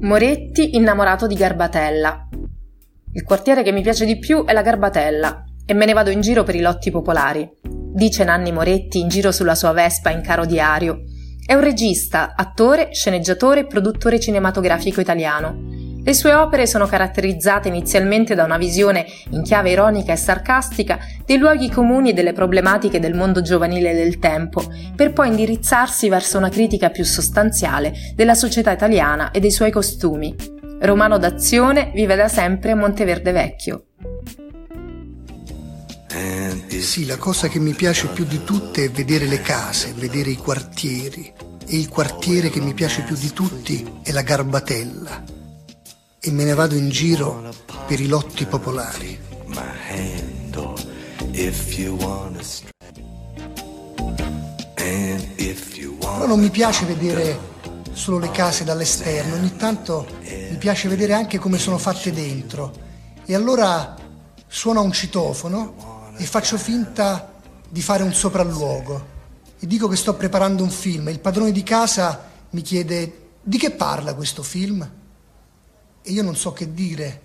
Moretti innamorato di Garbatella. Il quartiere che mi piace di più è la Garbatella e me ne vado in giro per i lotti popolari. Dice Nanni Moretti in giro sulla sua Vespa in caro diario. È un regista, attore, sceneggiatore e produttore cinematografico italiano. Le sue opere sono caratterizzate inizialmente da una visione in chiave ironica e sarcastica dei luoghi comuni e delle problematiche del mondo giovanile del tempo, per poi indirizzarsi verso una critica più sostanziale della società italiana e dei suoi costumi. Romano d'azione vive da sempre a Monteverde Vecchio. Sì, la cosa che mi piace più di tutte è vedere le case, vedere i quartieri. E il quartiere che mi piace più di tutti è la Garbatella. E me ne vado in giro per i lotti popolari. Però non mi piace vedere solo le case dall'esterno, ogni tanto mi piace vedere anche come sono fatte dentro. E allora suona un citofono e faccio finta di fare un sopralluogo. E dico che sto preparando un film. Il padrone di casa mi chiede di che parla questo film e io non so che dire